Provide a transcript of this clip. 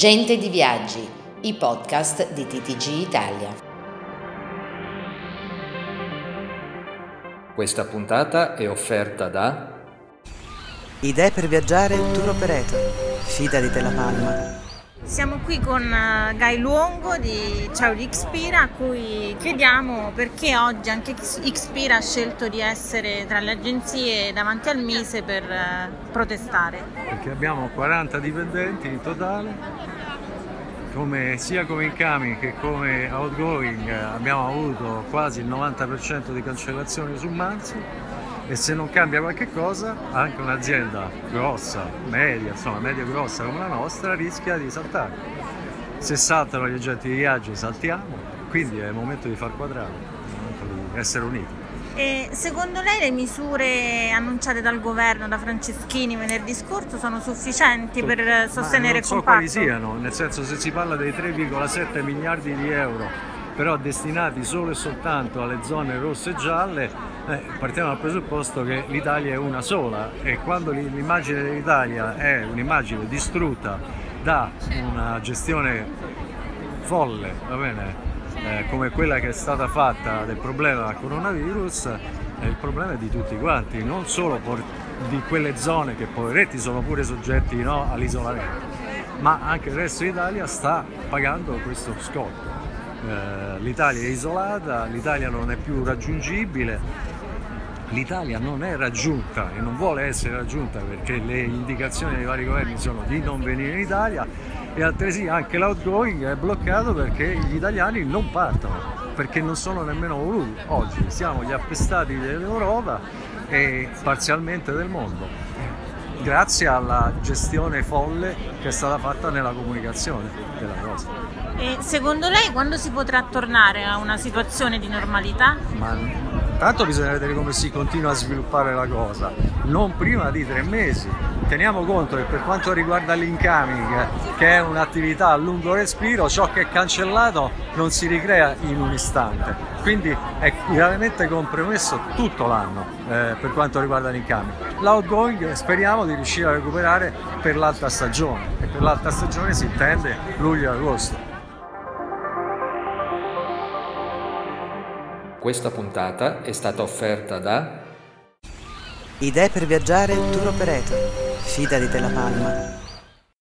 Gente di Viaggi, i podcast di TTG Italia. Questa puntata è offerta da Idee per viaggiare tour operator. Fidati della Palma. Siamo qui con eh, Guy Luongo di Ciao di Xpira a cui chiediamo perché oggi anche Xpira ha scelto di essere tra le agenzie davanti al Mise per eh, protestare. Perché abbiamo 40 dipendenti in totale, come, sia come incoming che come outgoing abbiamo avuto quasi il 90% di cancellazioni su marzo e se non cambia qualche cosa anche un'azienda grossa, media, insomma media grossa come la nostra rischia di saltare. Se saltano gli agenti di viaggio saltiamo, quindi è il momento di far quadrare, è il momento di essere uniti. E secondo lei le misure annunciate dal governo, da Franceschini venerdì scorso, sono sufficienti per sostenere il comparto? Non so quali siano, nel senso se si parla dei 3,7 miliardi di euro però destinati solo e soltanto alle zone rosse e gialle, eh, partiamo dal presupposto che l'Italia è una sola e quando l'immagine dell'Italia è un'immagine distrutta da una gestione folle, va bene, eh, come quella che è stata fatta del problema del coronavirus, eh, il problema è di tutti quanti, non solo por- di quelle zone che poveretti sono pure soggetti no, all'isolamento, ma anche il resto d'Italia sta pagando questo scotto. Eh, l'Italia è isolata, l'Italia non è più raggiungibile, l'Italia non è raggiunta e non vuole essere raggiunta perché le indicazioni dei vari governi sono di non venire in Italia e altresì anche l'outgoing è bloccato perché gli italiani non partono, perché non sono nemmeno voluti. Oggi siamo gli appestati dell'Europa e parzialmente del mondo, grazie alla gestione folle che è stata fatta nella comunicazione della cosa. E secondo lei quando si potrà tornare a una situazione di normalità? Ma tanto bisogna vedere come si continua a sviluppare la cosa, non prima di tre mesi. Teniamo conto che per quanto riguarda l'incoming, che è un'attività a lungo respiro, ciò che è cancellato non si ricrea in un istante. Quindi è gravemente compromesso tutto l'anno eh, per quanto riguarda l'incoming. L'outgoing speriamo di riuscire a recuperare per l'alta stagione e per l'alta stagione si intende luglio Questa puntata è stata offerta da Idee per viaggiare tour operator. Fidati della Palma.